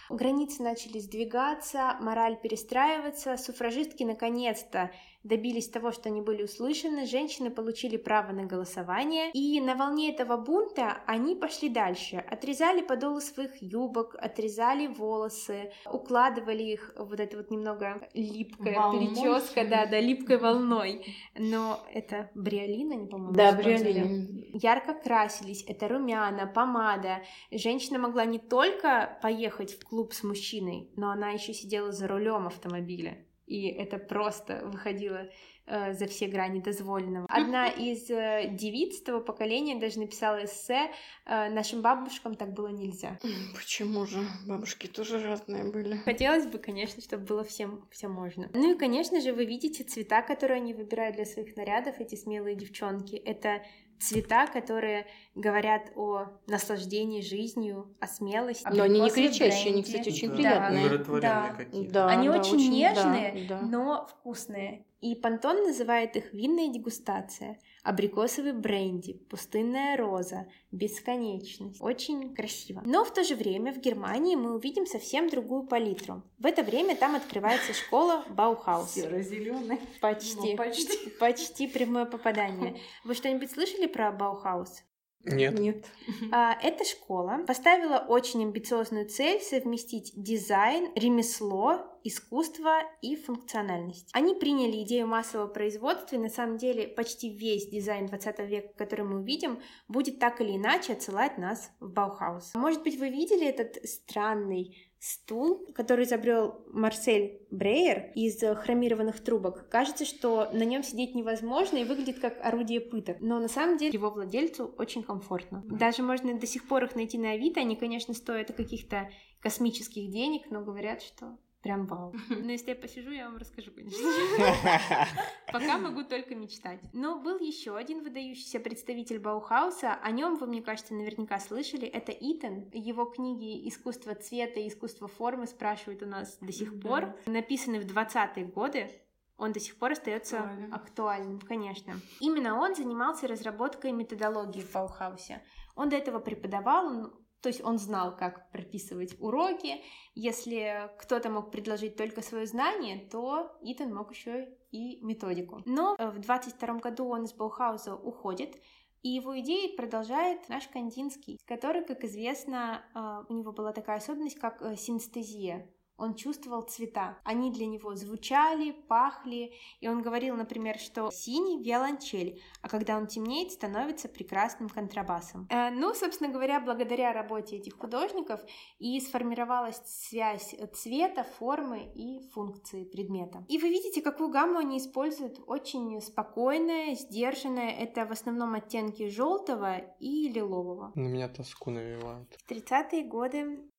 Границы начали сдвигаться, мораль перестраиваться. Суфражистки наконец-то добились того, что они были услышаны. Женщины получили право на голосование. И на волне этого бунта они пошли дальше. Отрезали подолы своих юбок, отрезали волосы, укладывали их вот это вот немного липкая Волной. прическа, да, да, липкой волной. Но это бриолина, не по-моему. Да, использовали. бриолин. Ярко красились, это румяна, помада. Женщина могла не только поехать в клуб с мужчиной, но она еще сидела за рулем автомобиля. И это просто выходило э, за все грани дозволенного. Одна из э, девиц того поколения даже написала эссе э, «Нашим бабушкам так было нельзя». Почему же? Бабушки тоже разные были. Хотелось бы, конечно, чтобы было всем все можно. Ну и, конечно же, вы видите цвета, которые они выбирают для своих нарядов, эти смелые девчонки. Это цвета, которые говорят о наслаждении жизнью, о смелости. Но они не кричащие, они, кстати, очень Да. приятные. Да. Да, Они да, очень, да, нежные, да. но вкусные. И Pantone называет их винная дегустация, абрикосовый бренди, пустынная роза, бесконечность. Очень красиво. Но в то же время в Германии мы увидим совсем другую палитру. В это время там открывается школа Баухаус. Серо-зеленый. Почти. Ну, почти. Почти прямое попадание. Вы что-нибудь слышали про Баухаус? Нет. Нет. А, Эта школа поставила очень амбициозную цель совместить дизайн, ремесло искусство и функциональность. Они приняли идею массового производства, и на самом деле почти весь дизайн 20 века, который мы увидим, будет так или иначе отсылать нас в Баухаус. Может быть, вы видели этот странный стул, который изобрел Марсель Брейер из хромированных трубок. Кажется, что на нем сидеть невозможно и выглядит как орудие пыток. Но на самом деле его владельцу очень комфортно. Даже можно до сих пор их найти на Авито. Они, конечно, стоят каких-то космических денег, но говорят, что Прям вау. Но если я посижу, я вам расскажу, конечно Пока могу только мечтать. Но был еще один выдающийся представитель Баухауса. О нем вы, мне кажется, наверняка слышали. Это Итан. Его книги «Искусство цвета» и «Искусство формы» спрашивают у нас до сих пор. Написаны в 20-е годы он до сих пор остается актуальным. актуальным, конечно. Именно он занимался разработкой методологии в Баухаусе. Он до этого преподавал, он то есть он знал, как прописывать уроки. Если кто-то мог предложить только свое знание, то Итан мог еще и методику. Но в 22 году он из Баухауза уходит, и его идеи продолжает наш Кандинский, который, как известно, э, у него была такая особенность, как э, синестезия. Он чувствовал цвета. Они для него звучали, пахли. И он говорил, например, что синий — виолончель, а когда он темнеет, становится прекрасным контрабасом. Э, ну, собственно говоря, благодаря работе этих художников и сформировалась связь цвета, формы и функции предмета. И вы видите, какую гамму они используют. Очень спокойная, сдержанная. Это в основном оттенки желтого и лилового. На меня тоску навевают. В 30-е годы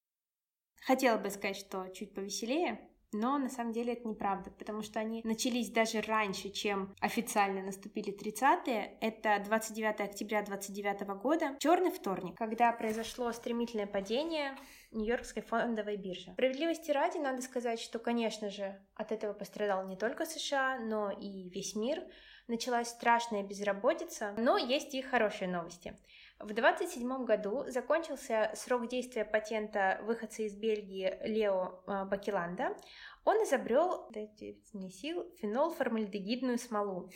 Хотела бы сказать, что чуть повеселее, но на самом деле это неправда, потому что они начались даже раньше, чем официально наступили 30-е. Это 29 октября 29 года, черный вторник, когда произошло стремительное падение Нью-Йоркской фондовой биржи. Справедливости ради надо сказать, что, конечно же, от этого пострадал не только США, но и весь мир. Началась страшная безработица, но есть и хорошие новости. В 27 году закончился срок действия патента выходца из Бельгии Лео а, Бакеланда. Он изобрел, дайте мне сил, фенолформальдегидную смолу.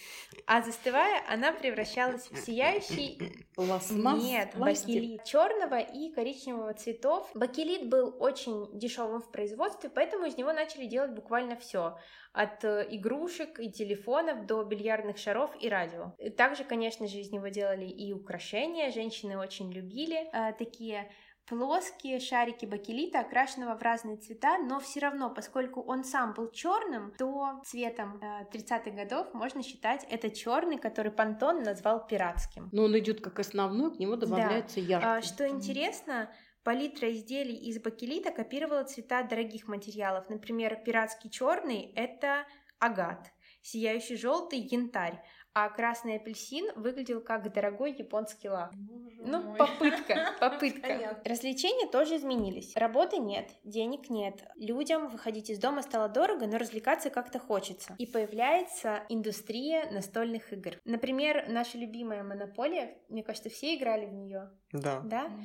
А застывая, она превращалась в сияющий... Пластмасс? Нет, бакелит черного и коричневого цветов. Бакелит был очень дешевым в производстве, поэтому из него начали делать буквально все от э, игрушек и телефонов до бильярдных шаров и радио. Также, конечно же, из него делали и украшения. Женщины очень любили э, такие плоские шарики бакелита, окрашенного в разные цвета, но все равно, поскольку он сам был черным, то цветом э, 30-х годов можно считать это черный, который Пантон назвал пиратским. Но он идет как основной, к нему добавляется да. яркий. Что интересно, Палитра изделий из бакелита копировала цвета дорогих материалов. Например, пиратский черный – это агат, сияющий желтый – янтарь, а красный апельсин выглядел как дорогой японский лак. ну, мой. попытка, попытка. Развлечения тоже изменились. Работы нет, денег нет. Людям выходить из дома стало дорого, но развлекаться как-то хочется. И появляется индустрия настольных игр. Например, наша любимая Монополия, мне кажется, все играли в нее. Да. Да? А,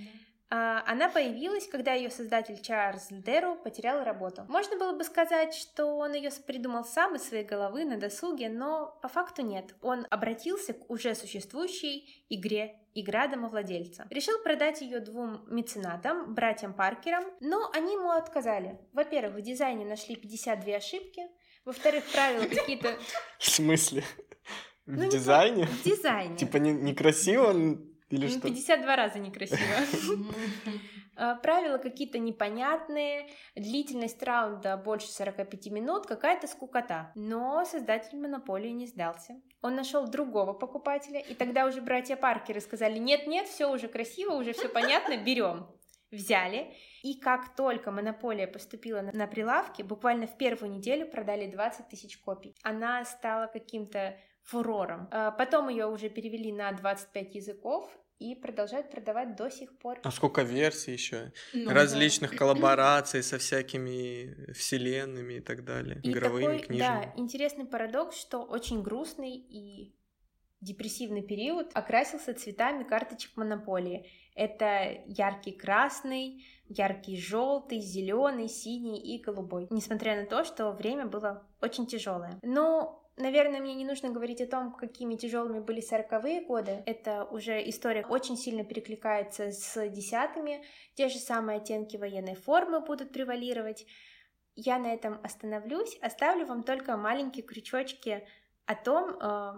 она появилась, когда ее создатель Чарльз Лдеру потерял работу. Можно было бы сказать, что он ее придумал сам из своей головы на досуге, но по факту нет. Он обратился к уже существующей игре игра домовладельца. Решил продать ее двум меценатам, братьям Паркерам, но они ему отказали. Во-первых, в дизайне нашли 52 ошибки, во-вторых, правила какие-то... В смысле? В ну, дизайне? В дизайне. Типа некрасиво или ну, что? 52 раза некрасиво. А, правила какие-то непонятные, длительность раунда больше 45 минут, какая-то скукота. Но создатель монополии не сдался. Он нашел другого покупателя, и тогда уже братья Паркеры сказали, нет-нет, все уже красиво, уже все понятно, берем. Взяли, и как только монополия поступила на прилавки, буквально в первую неделю продали 20 тысяч копий. Она стала каким-то фурором. А, потом ее уже перевели на 25 языков, и продолжают продавать до сих пор. А сколько версий еще? Ну, Различных да. коллабораций со всякими вселенными и так далее. И игровыми, такой, книжными. Да, интересный парадокс, что очень грустный и депрессивный период окрасился цветами карточек монополии. Это яркий красный, яркий желтый, зеленый, синий и голубой. Несмотря на то, что время было очень тяжелое. Но Наверное, мне не нужно говорить о том, какими тяжелыми были сороковые годы. Это уже история очень сильно перекликается с десятыми. Те же самые оттенки военной формы будут превалировать. Я на этом остановлюсь, оставлю вам только маленькие крючочки о том, э,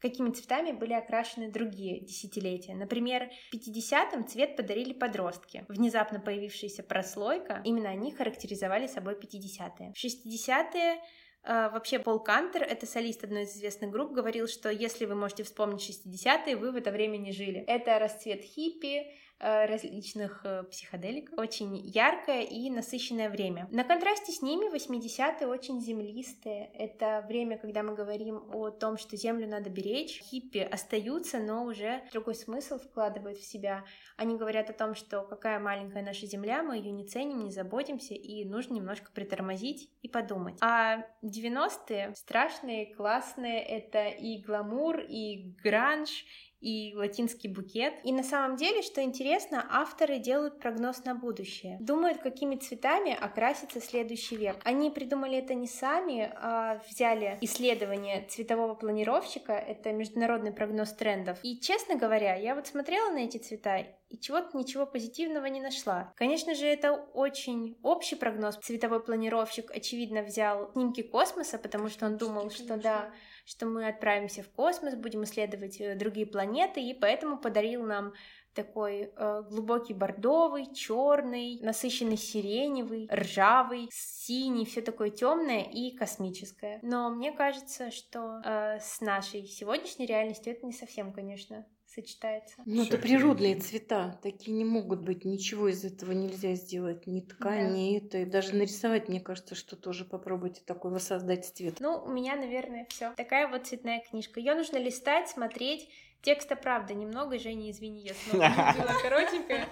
какими цветами были окрашены другие десятилетия. Например, в 50-м цвет подарили подростки. Внезапно появившаяся прослойка, именно они характеризовали собой 50-е. В 60-е Uh, вообще Пол Кантер, это солист одной из известных групп, говорил, что если вы можете вспомнить 60-е, вы в это время не жили. Это расцвет хиппи, различных э, психоделиков. Очень яркое и насыщенное время. На контрасте с ними 80-е очень землистые. Это время, когда мы говорим о том, что землю надо беречь. Хиппи остаются, но уже другой смысл вкладывают в себя. Они говорят о том, что какая маленькая наша земля, мы ее не ценим, не заботимся, и нужно немножко притормозить и подумать. А 90-е страшные, классные, это и гламур, и гранж, и латинский букет. И на самом деле, что интересно, авторы делают прогноз на будущее. Думают, какими цветами окрасится следующий век. Они придумали это не сами, а взяли исследование цветового планировщика, это международный прогноз трендов. И, честно говоря, я вот смотрела на эти цвета и чего-то ничего позитивного не нашла. Конечно же, это очень общий прогноз. Цветовой планировщик, очевидно, взял снимки космоса, потому что он думал, что да, что мы отправимся в космос, будем исследовать э, другие планеты, и поэтому подарил нам такой э, глубокий бордовый, черный, насыщенный сиреневый, ржавый, синий, все такое темное и космическое. Но мне кажется, что э, с нашей сегодняшней реальностью это не совсем, конечно, сочетается. Ну, это природные цвета, такие не могут быть, ничего из этого нельзя сделать, ни ткань, да. ни это, и даже нарисовать, мне кажется, что тоже попробуйте такой воссоздать цвет. Ну, у меня, наверное, все. Такая вот цветная книжка. Ее нужно листать, смотреть. Текста, правда, немного, Женя, извини, я снова была коротенькая.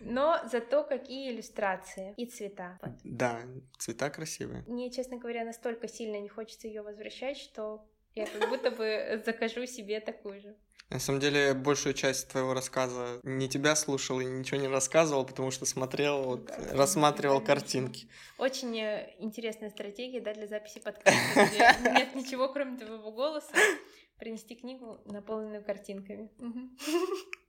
Но зато какие иллюстрации и цвета. Вот. Да, цвета красивые. Мне, честно говоря, настолько сильно не хочется ее возвращать, что я как будто бы закажу себе такую же. На самом деле, большую часть твоего рассказа не тебя слушал и ничего не рассказывал, потому что смотрел, вот, да, рассматривал да, картинки. Очень э, интересная стратегия, да, для записи подкаста, где нет ничего, кроме твоего голоса. Принести книгу, наполненную картинками.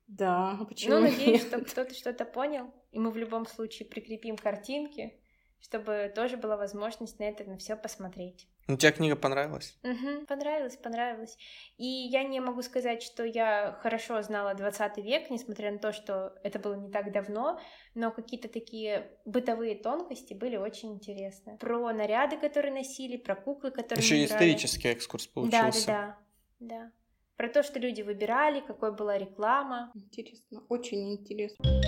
Да, а почему? Ну, надеюсь, что кто-то что-то понял, и мы в любом случае прикрепим картинки, чтобы тоже была возможность на это на все посмотреть. Ну, тебе книга понравилась? Угу, понравилась, понравилась. И я не могу сказать, что я хорошо знала 20 век, несмотря на то, что это было не так давно, но какие-то такие бытовые тонкости были очень интересны. Про наряды, которые носили, про куклы, которые Еще исторический экскурс получился. Да, да, да, да. Про то, что люди выбирали, какой была реклама. Интересно, очень интересно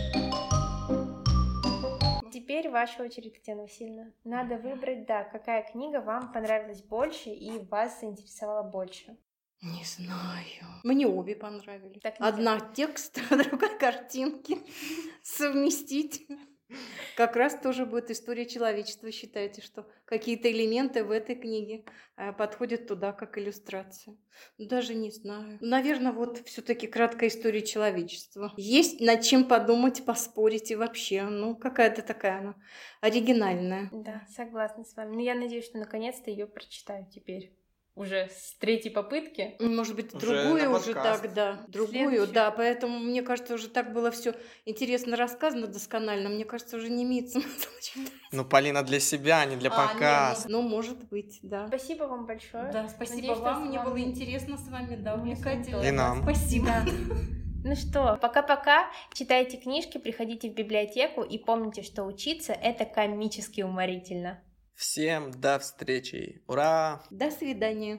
теперь ваша очередь, Татьяна Васильевна. Надо выбрать, да, какая книга вам понравилась больше и вас заинтересовала больше. Не знаю. Мне обе понравились. Так Одна текст, а другая картинки. Совместить. Как раз тоже будет история человечества. Считаете, что какие-то элементы в этой книге э, подходят туда как иллюстрация? Даже не знаю. Наверное, вот все-таки краткая история человечества. Есть над чем подумать, поспорить и вообще. Ну, какая-то такая она оригинальная. Да, согласна с вами. Но ну, я надеюсь, что наконец-то ее прочитаю теперь уже с третьей попытки. Может быть, уже другую уже так, да. Другую, Следующую. да. Поэтому, мне кажется, уже так было все интересно рассказано досконально. Мне кажется, уже не имеет смысла читать. Ну, Полина для себя, а не для а, показа. Ну, может быть, да. Спасибо вам большое. Да, спасибо Надеюсь, вам. Мне было интересно с вами, да, увлекательно. И нам. Спасибо. Ну что, пока-пока, читайте книжки, приходите в библиотеку и помните, что учиться — это комически уморительно. Всем до встречи. Ура! До свидания.